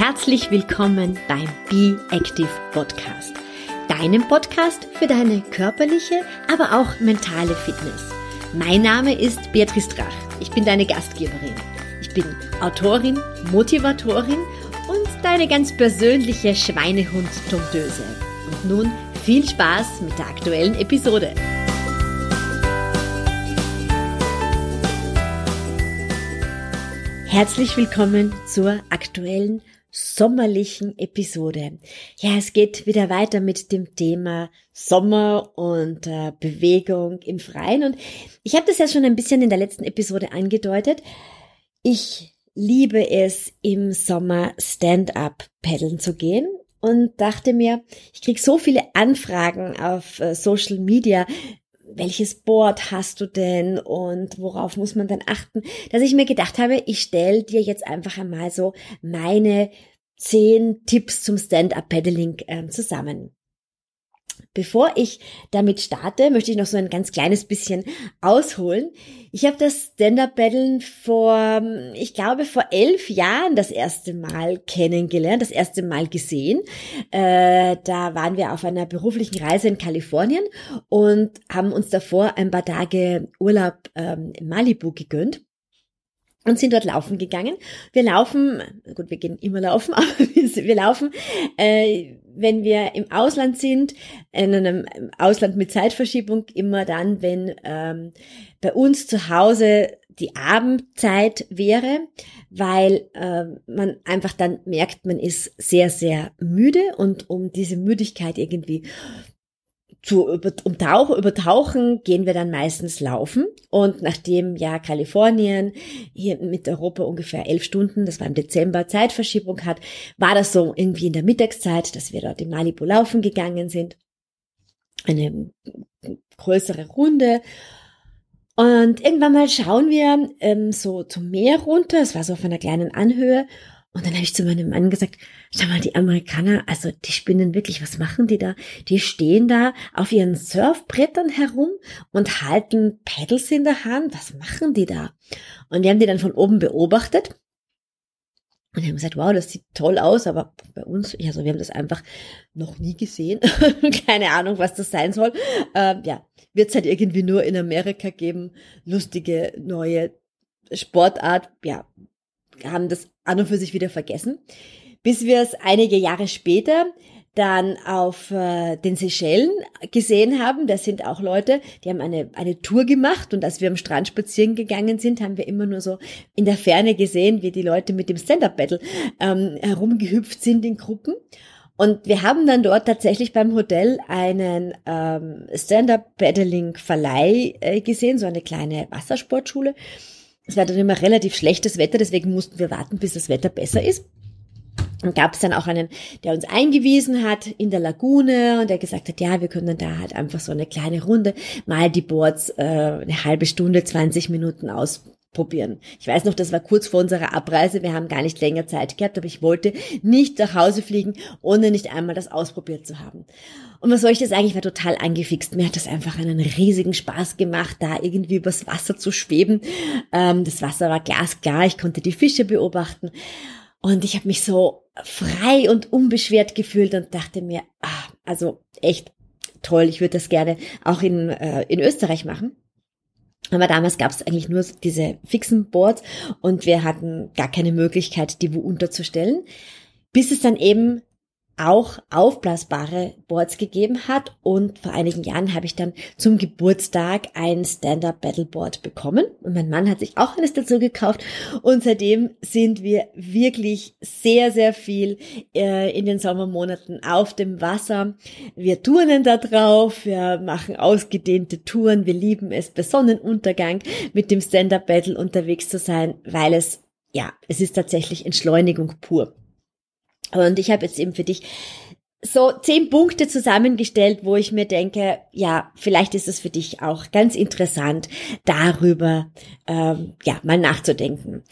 herzlich willkommen beim Be Active Podcast, deinem Podcast für deine körperliche, aber auch mentale Fitness. Mein Name ist Beatrice Drach. Ich bin deine Gastgeberin. Ich bin Autorin, Motivatorin und deine ganz persönliche Schweinehund-Tomdöse. Und nun viel Spaß mit der aktuellen Episode. Herzlich willkommen zur aktuellen sommerlichen Episode. Ja, es geht wieder weiter mit dem Thema Sommer und äh, Bewegung im Freien. Und ich habe das ja schon ein bisschen in der letzten Episode angedeutet. Ich liebe es, im Sommer Stand-up paddeln zu gehen und dachte mir, ich krieg so viele Anfragen auf äh, Social Media, welches Board hast du denn und worauf muss man dann achten, dass ich mir gedacht habe, ich stelle dir jetzt einfach einmal so meine zehn Tipps zum Stand-up-Paddling äh, zusammen. Bevor ich damit starte, möchte ich noch so ein ganz kleines bisschen ausholen. Ich habe das Stand-Up-Paddeln vor, ich glaube, vor elf Jahren das erste Mal kennengelernt, das erste Mal gesehen. Äh, da waren wir auf einer beruflichen Reise in Kalifornien und haben uns davor ein paar Tage Urlaub ähm, in Malibu gegönnt und sind dort laufen gegangen. Wir laufen, gut, wir gehen immer laufen, aber wir, laufen, äh, wenn wir im Ausland sind, in einem Ausland mit Zeitverschiebung, immer dann, wenn ähm, bei uns zu Hause die Abendzeit wäre, weil äh, man einfach dann merkt, man ist sehr, sehr müde und um diese Müdigkeit irgendwie zu umtauchen, übertauchen gehen wir dann meistens laufen. Und nachdem ja Kalifornien hier mit Europa ungefähr elf Stunden, das war im Dezember, Zeitverschiebung hat, war das so irgendwie in der Mittagszeit, dass wir dort in Malibu laufen gegangen sind. Eine größere Runde. Und irgendwann mal schauen wir ähm, so zum Meer runter. Es war so auf einer kleinen Anhöhe. Und dann habe ich zu meinem Mann gesagt, schau mal, die Amerikaner, also die spinnen wirklich, was machen die da? Die stehen da auf ihren Surfbrettern herum und halten Pedals in der Hand. Was machen die da? Und wir haben die dann von oben beobachtet. Und haben gesagt, wow, das sieht toll aus, aber bei uns, also wir haben das einfach noch nie gesehen. Keine Ahnung, was das sein soll. Ähm, ja, wird es halt irgendwie nur in Amerika geben. Lustige neue Sportart. Ja, haben das an und für sich wieder vergessen, bis wir es einige Jahre später dann auf äh, den Seychellen gesehen haben. Da sind auch Leute, die haben eine, eine Tour gemacht und als wir am Strand spazieren gegangen sind, haben wir immer nur so in der Ferne gesehen, wie die Leute mit dem Stand-Up-Battle ähm, herumgehüpft sind in Gruppen. Und wir haben dann dort tatsächlich beim Hotel einen ähm, Stand-Up-Battling-Verleih äh, gesehen, so eine kleine Wassersportschule. Es war dann immer relativ schlechtes Wetter, deswegen mussten wir warten, bis das Wetter besser ist. Und gab es dann auch einen, der uns eingewiesen hat in der Lagune und der gesagt hat, ja, wir können da halt einfach so eine kleine Runde mal die Boards äh, eine halbe Stunde, 20 Minuten ausprobieren. Ich weiß noch, das war kurz vor unserer Abreise, wir haben gar nicht länger Zeit gehabt, aber ich wollte nicht nach Hause fliegen, ohne nicht einmal das ausprobiert zu haben. Und was soll ich das sagen? Ich war total angefixt. Mir hat das einfach einen riesigen Spaß gemacht, da irgendwie übers Wasser zu schweben. Ähm, das Wasser war glasklar, ich konnte die Fische beobachten. Und ich habe mich so frei und unbeschwert gefühlt und dachte mir, ah, also echt toll, ich würde das gerne auch in, äh, in Österreich machen. Aber damals gab es eigentlich nur diese fixen Boards und wir hatten gar keine Möglichkeit, die wo unterzustellen, bis es dann eben auch aufblasbare Boards gegeben hat. Und vor einigen Jahren habe ich dann zum Geburtstag ein Stand-Up Battleboard bekommen. Und mein Mann hat sich auch eines dazu gekauft. Und seitdem sind wir wirklich sehr, sehr viel äh, in den Sommermonaten auf dem Wasser. Wir turnen da drauf, wir machen ausgedehnte Touren, wir lieben es bei Sonnenuntergang mit dem Stand-Up Battle unterwegs zu sein, weil es ja, es ist tatsächlich Entschleunigung pur. Und ich habe jetzt eben für dich so zehn Punkte zusammengestellt, wo ich mir denke, ja, vielleicht ist es für dich auch ganz interessant, darüber ähm, ja mal nachzudenken.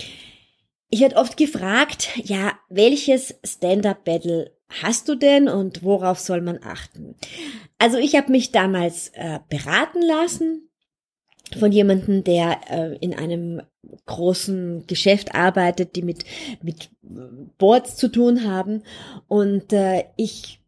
Ich werde oft gefragt, ja, welches Stand-up-Battle hast du denn und worauf soll man achten? Also ich habe mich damals äh, beraten lassen von jemandem, der äh, in einem großen Geschäft arbeitet, die mit, mit Boards zu tun haben. Und äh, ich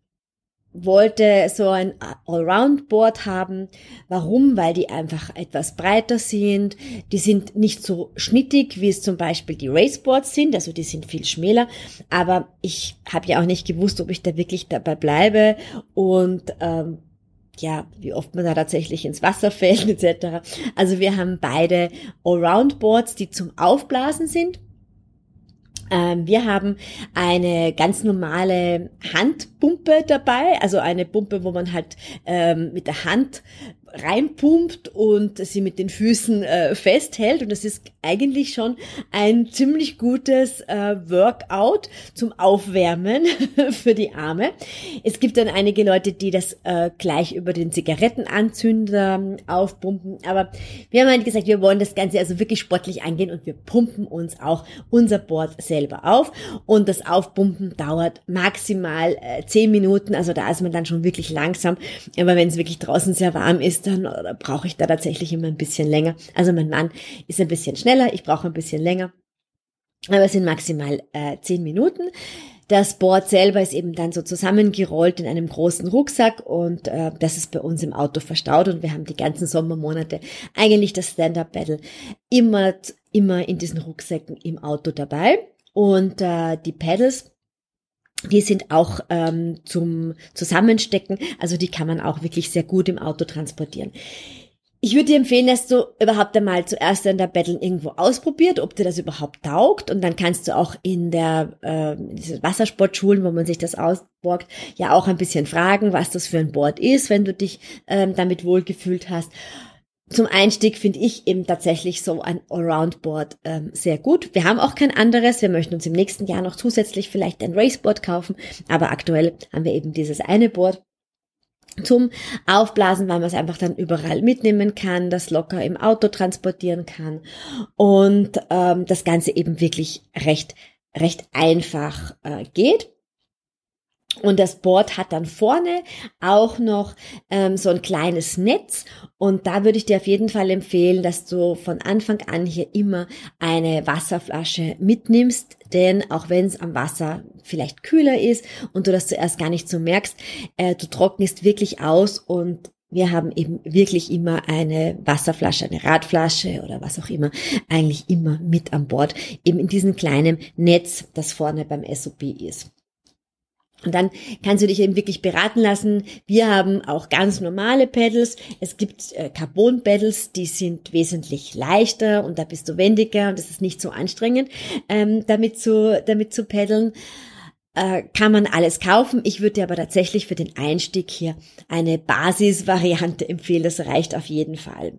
wollte so ein Allround-Board haben. Warum? Weil die einfach etwas breiter sind. Die sind nicht so schnittig, wie es zum Beispiel die Raceboards sind. Also die sind viel schmäler. Aber ich habe ja auch nicht gewusst, ob ich da wirklich dabei bleibe und ähm, ja, wie oft man da tatsächlich ins Wasser fällt etc. Also wir haben beide Allround-Boards, die zum Aufblasen sind ähm, wir haben eine ganz normale Handpumpe dabei, also eine Pumpe, wo man halt ähm, mit der Hand reinpumpt und sie mit den Füßen äh, festhält. Und das ist eigentlich schon ein ziemlich gutes äh, Workout zum Aufwärmen für die Arme. Es gibt dann einige Leute, die das äh, gleich über den Zigarettenanzünder aufpumpen. Aber wir haben halt gesagt, wir wollen das Ganze also wirklich sportlich angehen und wir pumpen uns auch unser Board selber auf. Und das Aufpumpen dauert maximal äh, zehn Minuten. Also da ist man dann schon wirklich langsam. Aber wenn es wirklich draußen sehr warm ist, dann brauche ich da tatsächlich immer ein bisschen länger. Also mein Mann ist ein bisschen schneller, ich brauche ein bisschen länger. Aber es sind maximal äh, zehn Minuten. Das Board selber ist eben dann so zusammengerollt in einem großen Rucksack und äh, das ist bei uns im Auto verstaut und wir haben die ganzen Sommermonate eigentlich das Stand-Up-Battle immer, immer in diesen Rucksäcken im Auto dabei. Und äh, die Pedals, die sind auch ähm, zum Zusammenstecken, also die kann man auch wirklich sehr gut im Auto transportieren. Ich würde dir empfehlen, dass du überhaupt einmal zuerst in der Battle irgendwo ausprobiert, ob dir das überhaupt taugt. Und dann kannst du auch in der äh, in Wassersportschulen, wo man sich das ausborgt, ja auch ein bisschen fragen, was das für ein Board ist, wenn du dich ähm, damit wohlgefühlt hast zum Einstieg finde ich eben tatsächlich so ein Allround-Board ähm, sehr gut. Wir haben auch kein anderes. Wir möchten uns im nächsten Jahr noch zusätzlich vielleicht ein Raceboard kaufen, aber aktuell haben wir eben dieses eine Board zum Aufblasen, weil man es einfach dann überall mitnehmen kann, das locker im Auto transportieren kann und ähm, das Ganze eben wirklich recht recht einfach äh, geht. Und das Board hat dann vorne auch noch ähm, so ein kleines Netz. Und da würde ich dir auf jeden Fall empfehlen, dass du von Anfang an hier immer eine Wasserflasche mitnimmst. Denn auch wenn es am Wasser vielleicht kühler ist und du das zuerst gar nicht so merkst, äh, du trocknest wirklich aus und wir haben eben wirklich immer eine Wasserflasche, eine Radflasche oder was auch immer, eigentlich immer mit an Bord, eben in diesem kleinen Netz, das vorne beim SOP ist. Und dann kannst du dich eben wirklich beraten lassen. Wir haben auch ganz normale Pedals. Es gibt äh, Carbon-Pedals, die sind wesentlich leichter und da bist du wendiger und es ist nicht so anstrengend, ähm, damit zu, damit zu peddeln. Äh, kann man alles kaufen. Ich würde dir aber tatsächlich für den Einstieg hier eine Basisvariante empfehlen. Das reicht auf jeden Fall.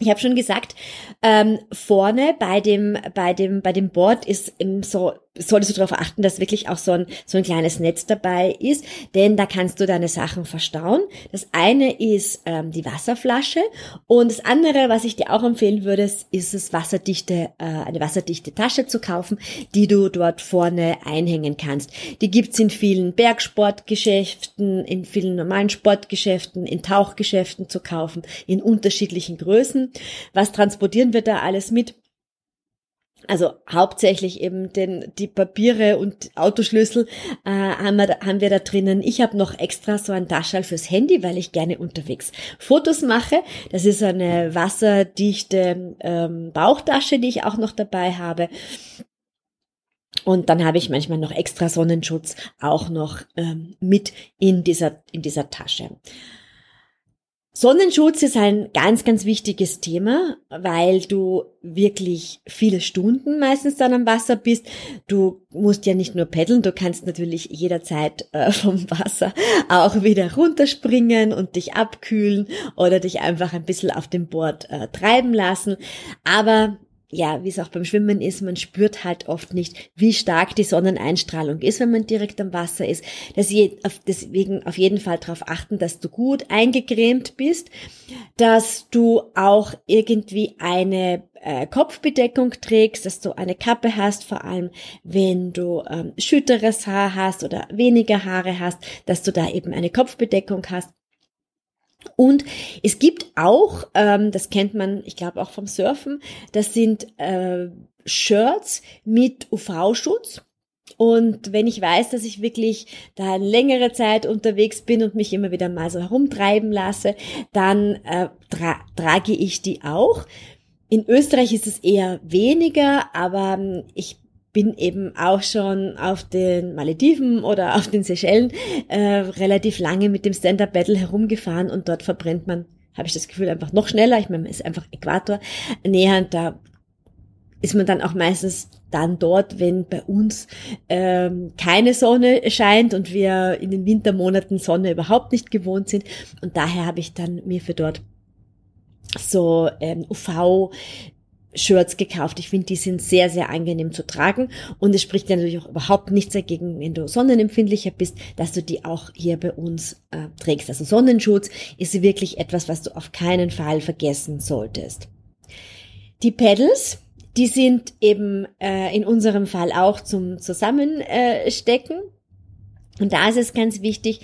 Ich habe schon gesagt, ähm, vorne bei dem bei dem bei dem Board ist im so solltest du darauf achten, dass wirklich auch so ein, so ein kleines Netz dabei ist, denn da kannst du deine Sachen verstauen. Das eine ist ähm, die Wasserflasche und das andere, was ich dir auch empfehlen würde, ist es wasserdichte, äh, eine wasserdichte Tasche zu kaufen, die du dort vorne einhängen kannst. Die gibt's in vielen Bergsportgeschäften, in vielen normalen Sportgeschäften, in Tauchgeschäften zu kaufen, in unterschiedlichen Größen. Was transportieren wir da alles mit? Also hauptsächlich eben den, die Papiere und Autoschlüssel äh, haben, wir, haben wir da drinnen. Ich habe noch extra so ein Taschel fürs Handy, weil ich gerne unterwegs Fotos mache. Das ist eine wasserdichte ähm, Bauchtasche, die ich auch noch dabei habe. Und dann habe ich manchmal noch extra Sonnenschutz auch noch ähm, mit in dieser, in dieser Tasche. Sonnenschutz ist ein ganz, ganz wichtiges Thema, weil du wirklich viele Stunden meistens dann am Wasser bist. Du musst ja nicht nur paddeln, du kannst natürlich jederzeit äh, vom Wasser auch wieder runterspringen und dich abkühlen oder dich einfach ein bisschen auf dem Board äh, treiben lassen. Aber ja, wie es auch beim Schwimmen ist, man spürt halt oft nicht, wie stark die Sonneneinstrahlung ist, wenn man direkt am Wasser ist. Deswegen auf jeden Fall darauf achten, dass du gut eingecremt bist, dass du auch irgendwie eine äh, Kopfbedeckung trägst, dass du eine Kappe hast, vor allem wenn du ähm, schütteres Haar hast oder weniger Haare hast, dass du da eben eine Kopfbedeckung hast Und es gibt auch, ähm, das kennt man, ich glaube auch vom Surfen, das sind äh, Shirts mit UV-Schutz. Und wenn ich weiß, dass ich wirklich da längere Zeit unterwegs bin und mich immer wieder mal so herumtreiben lasse, dann äh, tra trage ich die auch. In Österreich ist es eher weniger, aber ähm, ich bin eben auch schon auf den Malediven oder auf den Seychellen äh, relativ lange mit dem Stand-Up-Battle herumgefahren und dort verbrennt man, habe ich das Gefühl, einfach noch schneller. Ich meine, man ist einfach Äquator näher und da ist man dann auch meistens dann dort, wenn bei uns ähm, keine Sonne scheint und wir in den Wintermonaten Sonne überhaupt nicht gewohnt sind. Und daher habe ich dann mir für dort so ähm, UV Shirts gekauft. Ich finde, die sind sehr, sehr angenehm zu tragen und es spricht ja natürlich auch überhaupt nichts dagegen, wenn du sonnenempfindlicher bist, dass du die auch hier bei uns äh, trägst. Also Sonnenschutz ist wirklich etwas, was du auf keinen Fall vergessen solltest. Die Pedals, die sind eben äh, in unserem Fall auch zum Zusammenstecken. Und da ist es ganz wichtig,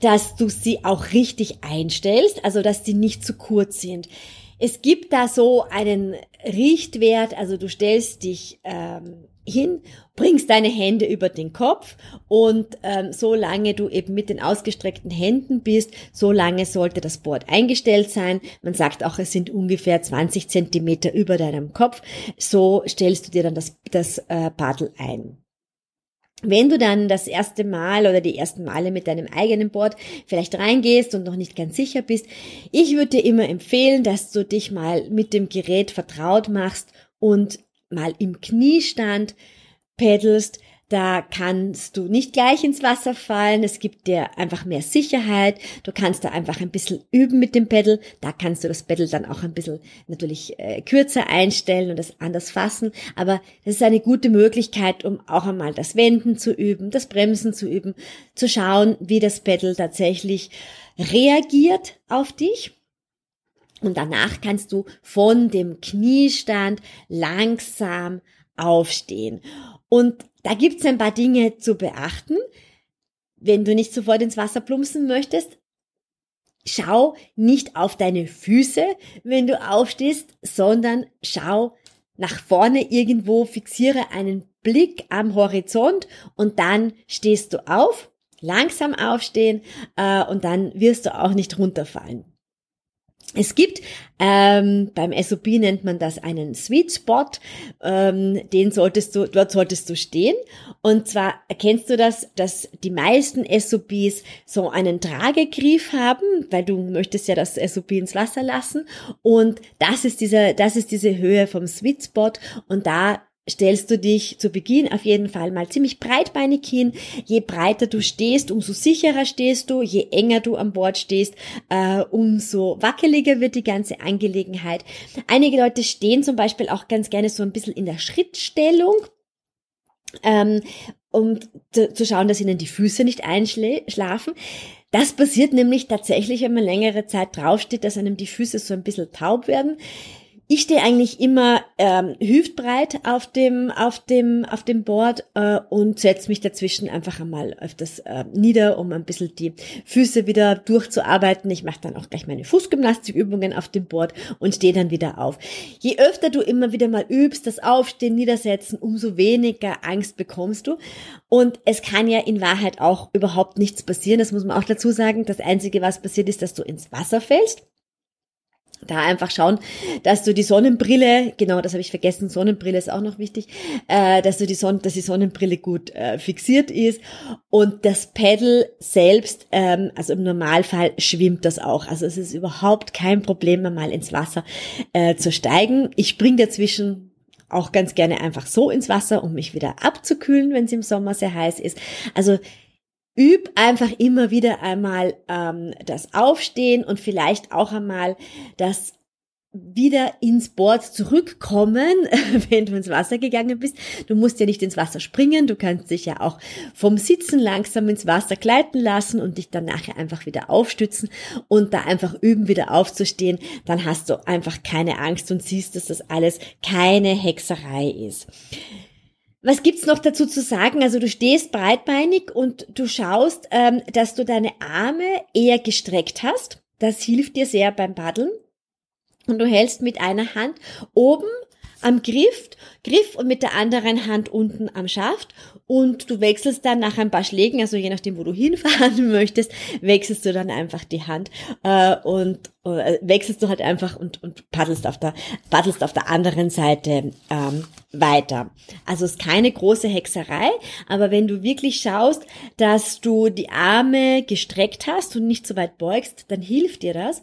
dass du sie auch richtig einstellst, also dass die nicht zu kurz sind. Es gibt da so einen Richtwert, also du stellst dich ähm, hin, bringst deine Hände über den Kopf und ähm, solange du eben mit den ausgestreckten Händen bist, so lange sollte das Board eingestellt sein. Man sagt auch, es sind ungefähr 20 Zentimeter über deinem Kopf. So stellst du dir dann das, das äh, Paddel ein. Wenn du dann das erste Mal oder die ersten Male mit deinem eigenen Board vielleicht reingehst und noch nicht ganz sicher bist, ich würde dir immer empfehlen, dass du dich mal mit dem Gerät vertraut machst und mal im Kniestand peddelst, da kannst du nicht gleich ins Wasser fallen. Es gibt dir einfach mehr Sicherheit. Du kannst da einfach ein bisschen üben mit dem Pedal. Da kannst du das Pedal dann auch ein bisschen natürlich äh, kürzer einstellen und das anders fassen. Aber das ist eine gute Möglichkeit, um auch einmal das Wenden zu üben, das Bremsen zu üben, zu schauen, wie das Pedal tatsächlich reagiert auf dich. Und danach kannst du von dem Kniestand langsam aufstehen. Und da gibt's ein paar Dinge zu beachten. Wenn du nicht sofort ins Wasser plumpsen möchtest, schau nicht auf deine Füße, wenn du aufstehst, sondern schau nach vorne irgendwo, fixiere einen Blick am Horizont und dann stehst du auf, langsam aufstehen äh, und dann wirst du auch nicht runterfallen. Es gibt ähm, beim SOP nennt man das einen Sweet Spot, ähm, den solltest du, dort solltest du stehen. Und zwar erkennst du das, dass die meisten SOPs so einen Tragegriff haben, weil du möchtest ja das SOP ins Wasser lassen. Und das ist diese, das ist diese Höhe vom Sweet Spot. Und da stellst du dich zu Beginn auf jeden Fall mal ziemlich breitbeinig hin. Je breiter du stehst, umso sicherer stehst du. Je enger du an Bord stehst, äh, umso wackeliger wird die ganze Angelegenheit. Einige Leute stehen zum Beispiel auch ganz gerne so ein bisschen in der Schrittstellung. Ähm, um zu schauen, dass ihnen die Füße nicht einschlafen. Das passiert nämlich tatsächlich, wenn man längere Zeit draufsteht, dass einem die Füße so ein bisschen taub werden. Ich stehe eigentlich immer ähm, hüftbreit auf dem auf dem auf dem Board äh, und setze mich dazwischen einfach einmal öfters äh, nieder, um ein bisschen die Füße wieder durchzuarbeiten. Ich mache dann auch gleich meine Fußgymnastikübungen auf dem Board und stehe dann wieder auf. Je öfter du immer wieder mal übst, das Aufstehen, Niedersetzen, umso weniger Angst bekommst du. Und es kann ja in Wahrheit auch überhaupt nichts passieren. Das muss man auch dazu sagen. Das Einzige, was passiert, ist, dass du ins Wasser fällst da einfach schauen, dass du die Sonnenbrille, genau, das habe ich vergessen, Sonnenbrille ist auch noch wichtig, äh, dass du die Sonne, dass die Sonnenbrille gut äh, fixiert ist und das Pedal selbst, ähm, also im Normalfall schwimmt das auch. Also es ist überhaupt kein Problem, mal ins Wasser äh, zu steigen. Ich spring dazwischen auch ganz gerne einfach so ins Wasser, um mich wieder abzukühlen, wenn es im Sommer sehr heiß ist. Also üb einfach immer wieder einmal ähm, das Aufstehen und vielleicht auch einmal das wieder ins Board zurückkommen, wenn du ins Wasser gegangen bist. Du musst ja nicht ins Wasser springen, du kannst dich ja auch vom Sitzen langsam ins Wasser gleiten lassen und dich dann nachher einfach wieder aufstützen und da einfach üben, wieder aufzustehen. Dann hast du einfach keine Angst und siehst, dass das alles keine Hexerei ist. Was gibt's noch dazu zu sagen? Also du stehst breitbeinig und du schaust, ähm, dass du deine Arme eher gestreckt hast. das hilft dir sehr beim Paddeln. Und du hältst mit einer Hand oben am Griff, Griff und mit der anderen Hand unten am Schaft und du wechselst dann nach ein paar Schlägen, also je nachdem, wo du hinfahren möchtest, wechselst du dann einfach die Hand äh, und äh, wechselst du halt einfach und, und paddelst auf der paddelst auf der anderen Seite ähm, weiter. Also ist keine große Hexerei, aber wenn du wirklich schaust, dass du die Arme gestreckt hast und nicht so weit beugst, dann hilft dir das.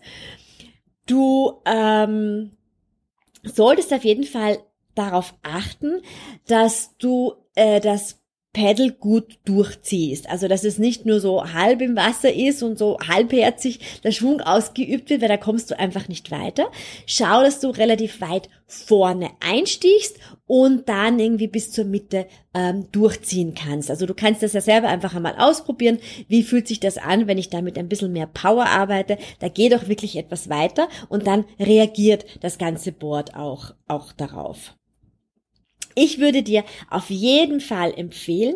Du ähm, solltest auf jeden Fall darauf achten, dass du äh, das Paddle gut durchziehst. Also, dass es nicht nur so halb im Wasser ist und so halbherzig der Schwung ausgeübt wird, weil da kommst du einfach nicht weiter. Schau, dass du relativ weit vorne einstichst und dann irgendwie bis zur Mitte ähm, durchziehen kannst. Also du kannst das ja selber einfach einmal ausprobieren. Wie fühlt sich das an, wenn ich damit ein bisschen mehr Power arbeite? Da geht auch wirklich etwas weiter und dann reagiert das ganze Board auch, auch darauf. Ich würde dir auf jeden Fall empfehlen,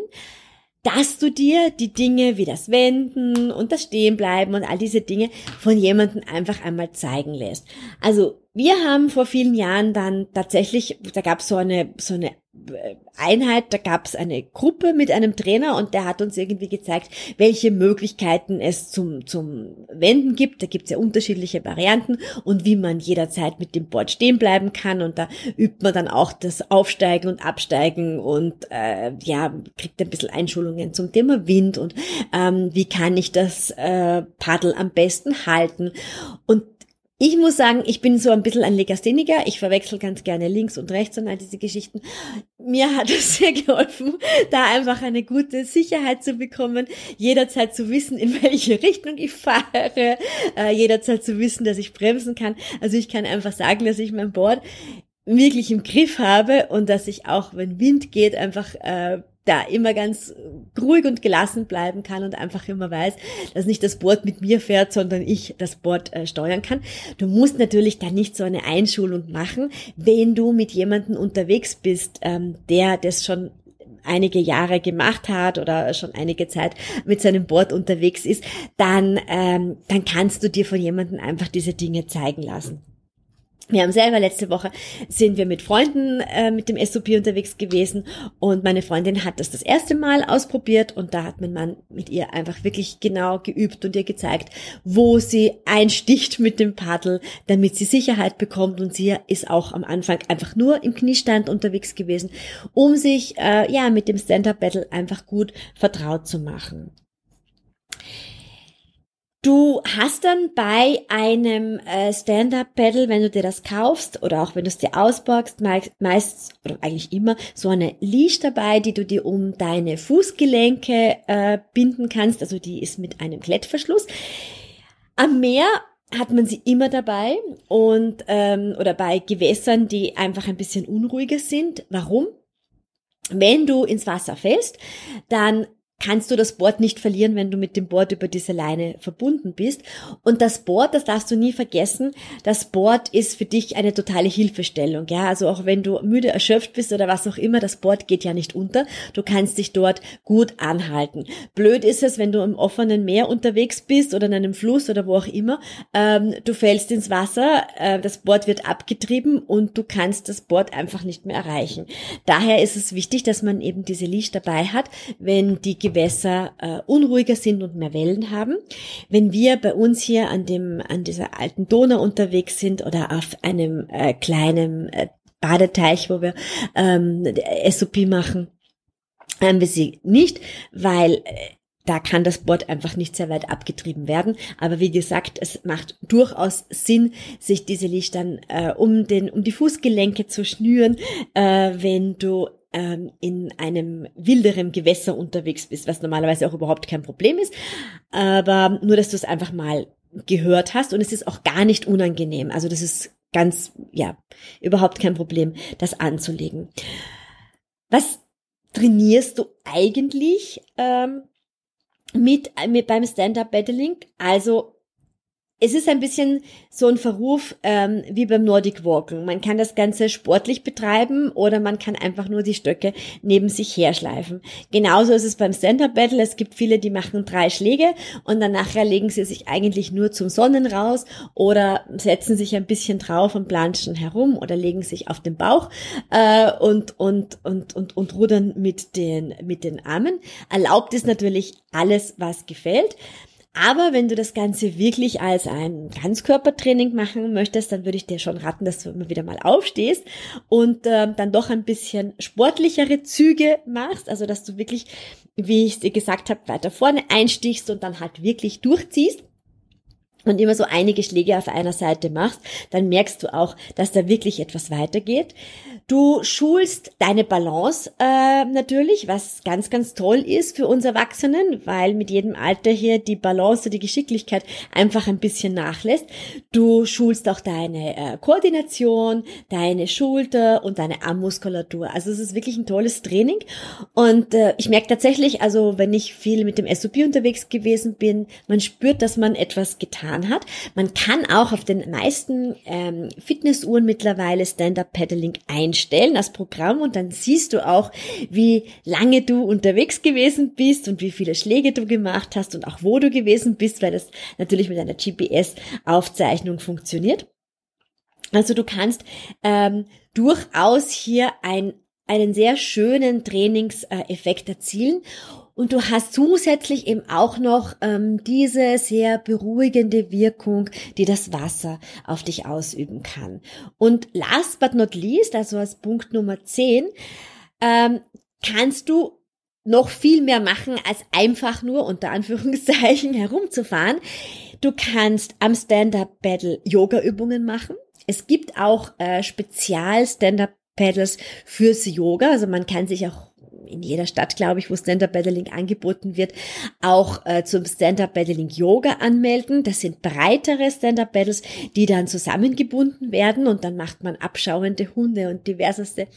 dass du dir die Dinge wie das Wenden und das Stehenbleiben und all diese Dinge von jemandem einfach einmal zeigen lässt. Also wir haben vor vielen Jahren dann tatsächlich, da gab es so eine, so eine äh, Einheit, da gab es eine Gruppe mit einem Trainer und der hat uns irgendwie gezeigt, welche Möglichkeiten es zum, zum Wenden gibt. Da gibt es ja unterschiedliche Varianten und wie man jederzeit mit dem Board stehen bleiben kann. Und da übt man dann auch das Aufsteigen und Absteigen und äh, ja, kriegt ein bisschen Einschulungen zum Thema Wind und ähm, wie kann ich das äh, Paddel am besten halten. Und ich muss sagen, ich bin so ein bisschen ein Legastheniker. Ich verwechsel ganz gerne links und rechts und all diese Geschichten. Mir hat es sehr geholfen, da einfach eine gute Sicherheit zu bekommen, jederzeit zu wissen, in welche Richtung ich fahre, äh, jederzeit zu wissen, dass ich bremsen kann. Also ich kann einfach sagen, dass ich mein Board wirklich im Griff habe und dass ich auch, wenn Wind geht, einfach äh, da immer ganz ruhig und gelassen bleiben kann und einfach immer weiß, dass nicht das Board mit mir fährt, sondern ich das Board äh, steuern kann. Du musst natürlich da nicht so eine Einschulung machen, wenn du mit jemandem unterwegs bist, ähm, der das schon einige Jahre gemacht hat oder schon einige Zeit mit seinem Board unterwegs ist, dann, ähm, dann kannst du dir von jemandem einfach diese Dinge zeigen lassen. Wir haben selber letzte Woche sind wir mit Freunden äh, mit dem SOP unterwegs gewesen und meine Freundin hat das das erste Mal ausprobiert und da hat mein Mann mit ihr einfach wirklich genau geübt und ihr gezeigt, wo sie einsticht mit dem Paddel, damit sie Sicherheit bekommt und sie ist auch am Anfang einfach nur im Kniestand unterwegs gewesen, um sich äh, ja mit dem Stand-Up-Battle einfach gut vertraut zu machen. Du hast dann bei einem äh, Stand-Up-Pedal, wenn du dir das kaufst oder auch wenn du es dir ausborgst, meist oder eigentlich immer so eine Leash dabei, die du dir um deine Fußgelenke äh, binden kannst. Also die ist mit einem Klettverschluss. Am Meer hat man sie immer dabei und ähm, oder bei Gewässern, die einfach ein bisschen unruhiger sind. Warum? Wenn du ins Wasser fällst, dann kannst du das Board nicht verlieren, wenn du mit dem Board über diese Leine verbunden bist. Und das Board, das darfst du nie vergessen, das Board ist für dich eine totale Hilfestellung. Ja, also auch wenn du müde erschöpft bist oder was auch immer, das Board geht ja nicht unter. Du kannst dich dort gut anhalten. Blöd ist es, wenn du im offenen Meer unterwegs bist oder in einem Fluss oder wo auch immer. Ähm, du fällst ins Wasser, äh, das Board wird abgetrieben und du kannst das Board einfach nicht mehr erreichen. Daher ist es wichtig, dass man eben diese Leash dabei hat, wenn die Gewässer äh, unruhiger sind und mehr Wellen haben. Wenn wir bei uns hier an dem an dieser alten Donau unterwegs sind oder auf einem äh, kleinen äh, Badeteich, wo wir ähm, SOP machen, haben wir sie nicht, weil äh, da kann das Board einfach nicht sehr weit abgetrieben werden. Aber wie gesagt, es macht durchaus Sinn, sich diese Lichtern äh, um den um die Fußgelenke zu schnüren, äh, wenn du ähm, in einem wilderen Gewässer unterwegs bist, was normalerweise auch überhaupt kein Problem ist. Aber nur, dass du es einfach mal gehört hast und es ist auch gar nicht unangenehm. Also das ist ganz, ja, überhaupt kein Problem, das anzulegen. Was trainierst du eigentlich ähm, mit, mit beim Stand-Up Battling? Also es ist ein bisschen so ein Verruf ähm, wie beim Nordic Walken. Man kann das Ganze sportlich betreiben oder man kann einfach nur die Stöcke neben sich herschleifen. Genauso ist es beim Stand-Up Battle. Es gibt viele, die machen drei Schläge und dann nachher legen sie sich eigentlich nur zum Sonnen raus oder setzen sich ein bisschen drauf und planschen herum oder legen sich auf den Bauch äh, und, und, und, und, und rudern mit den, mit den Armen. Erlaubt ist natürlich alles, was gefällt. Aber wenn du das Ganze wirklich als ein Ganzkörpertraining machen möchtest, dann würde ich dir schon raten, dass du immer wieder mal aufstehst und äh, dann doch ein bisschen sportlichere Züge machst. Also dass du wirklich, wie ich dir gesagt habe, weiter vorne einstichst und dann halt wirklich durchziehst und immer so einige Schläge auf einer Seite machst, dann merkst du auch, dass da wirklich etwas weitergeht. Du schulst deine Balance äh, natürlich, was ganz, ganz toll ist für uns Erwachsenen, weil mit jedem Alter hier die Balance, die Geschicklichkeit einfach ein bisschen nachlässt. Du schulst auch deine äh, Koordination, deine Schulter und deine Armmuskulatur. Also es ist wirklich ein tolles Training. Und äh, ich merke tatsächlich, also wenn ich viel mit dem SOP unterwegs gewesen bin, man spürt, dass man etwas getan hat. Man kann auch auf den meisten ähm, Fitnessuhren mittlerweile Stand-Up-Paddling einstellen einstellen als Programm und dann siehst du auch, wie lange du unterwegs gewesen bist und wie viele Schläge du gemacht hast und auch wo du gewesen bist, weil das natürlich mit einer GPS-Aufzeichnung funktioniert. Also du kannst ähm, durchaus hier ein, einen sehr schönen Trainingseffekt erzielen und du hast zusätzlich eben auch noch ähm, diese sehr beruhigende Wirkung, die das Wasser auf dich ausüben kann. Und last but not least, also als Punkt Nummer 10, ähm, kannst du noch viel mehr machen, als einfach nur unter Anführungszeichen herumzufahren. Du kannst am Stand-Up-Battle Yoga-Übungen machen. Es gibt auch äh, Spezial-Stand-Up-Paddles fürs Yoga. Also man kann sich auch in jeder Stadt, glaube ich, wo Stand-Up-Paddling angeboten wird, auch äh, zum Stand-Up-Paddling Yoga anmelden. Das sind breitere Stand-Up-Paddles, die dann zusammengebunden werden und dann macht man abschauende Hunde und diverseste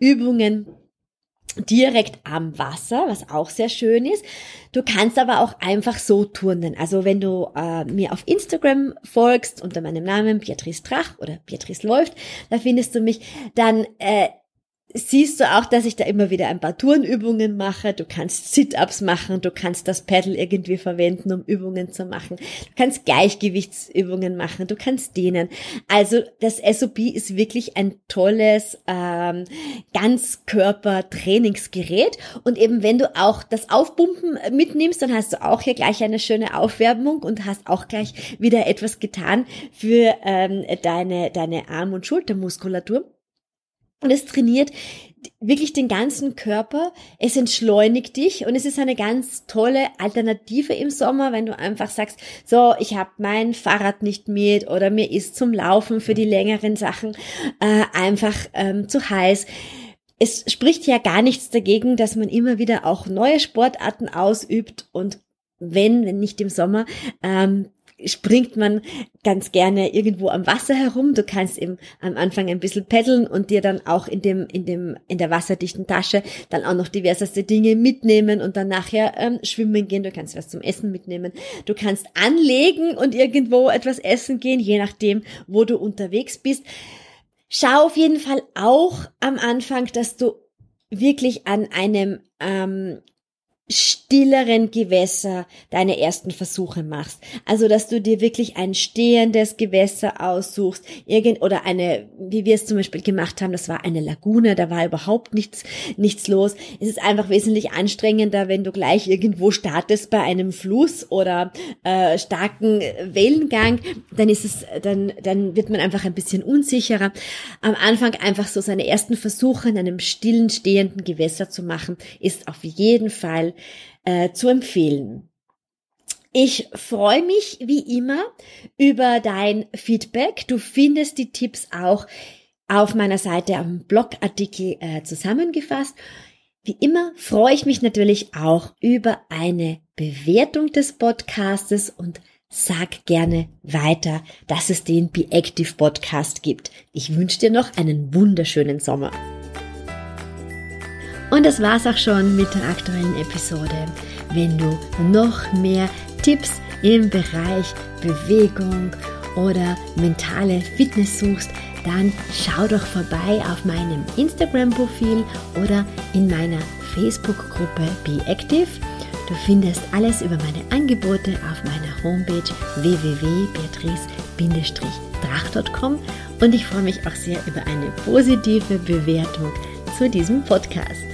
Übungen direkt am Wasser, was auch sehr schön ist. Du kannst aber auch einfach so turnen. Also wenn du äh, mir auf Instagram folgst unter meinem Namen Beatrice Drach oder Beatrice läuft, da findest du mich, dann äh, siehst du auch, dass ich da immer wieder ein paar Turnübungen mache. Du kannst Sit-ups machen, du kannst das Paddle irgendwie verwenden, um Übungen zu machen. Du kannst Gleichgewichtsübungen machen, du kannst dehnen. Also das SOP ist wirklich ein tolles ähm, Ganzkörper-Trainingsgerät. Und eben wenn du auch das Aufpumpen mitnimmst, dann hast du auch hier gleich eine schöne Aufwärmung und hast auch gleich wieder etwas getan für ähm, deine, deine Arm- und Schultermuskulatur. Und es trainiert wirklich den ganzen Körper. Es entschleunigt dich und es ist eine ganz tolle Alternative im Sommer, wenn du einfach sagst, so, ich habe mein Fahrrad nicht mit oder mir ist zum Laufen für die längeren Sachen äh, einfach ähm, zu heiß. Es spricht ja gar nichts dagegen, dass man immer wieder auch neue Sportarten ausübt und wenn, wenn nicht im Sommer, ähm, springt man ganz gerne irgendwo am Wasser herum. Du kannst eben am Anfang ein bisschen paddeln und dir dann auch in dem, in dem, in der wasserdichten Tasche dann auch noch diverseste Dinge mitnehmen und dann nachher ähm, schwimmen gehen. Du kannst was zum Essen mitnehmen. Du kannst anlegen und irgendwo etwas essen gehen, je nachdem, wo du unterwegs bist. Schau auf jeden Fall auch am Anfang, dass du wirklich an einem ähm, stilleren Gewässer deine ersten Versuche machst. Also, dass du dir wirklich ein stehendes Gewässer aussuchst, irgend, oder eine, wie wir es zum Beispiel gemacht haben, das war eine Lagune, da war überhaupt nichts, nichts los. Es ist einfach wesentlich anstrengender, wenn du gleich irgendwo startest bei einem Fluss oder äh, starken Wellengang, dann ist es, dann, dann wird man einfach ein bisschen unsicherer. Am Anfang einfach so seine ersten Versuche in einem stillen, stehenden Gewässer zu machen, ist auf jeden Fall äh, zu empfehlen. Ich freue mich wie immer über dein Feedback. Du findest die Tipps auch auf meiner Seite am Blogartikel äh, zusammengefasst. Wie immer freue ich mich natürlich auch über eine Bewertung des Podcastes und sag gerne weiter, dass es den Be Active Podcast gibt. Ich wünsche dir noch einen wunderschönen Sommer. Und das war's auch schon mit der aktuellen Episode. Wenn du noch mehr Tipps, im Bereich Bewegung oder mentale Fitness suchst, dann schau doch vorbei auf meinem Instagram-Profil oder in meiner Facebook-Gruppe Be Active. Du findest alles über meine Angebote auf meiner Homepage www.beatrice-drach.com und ich freue mich auch sehr über eine positive Bewertung zu diesem Podcast.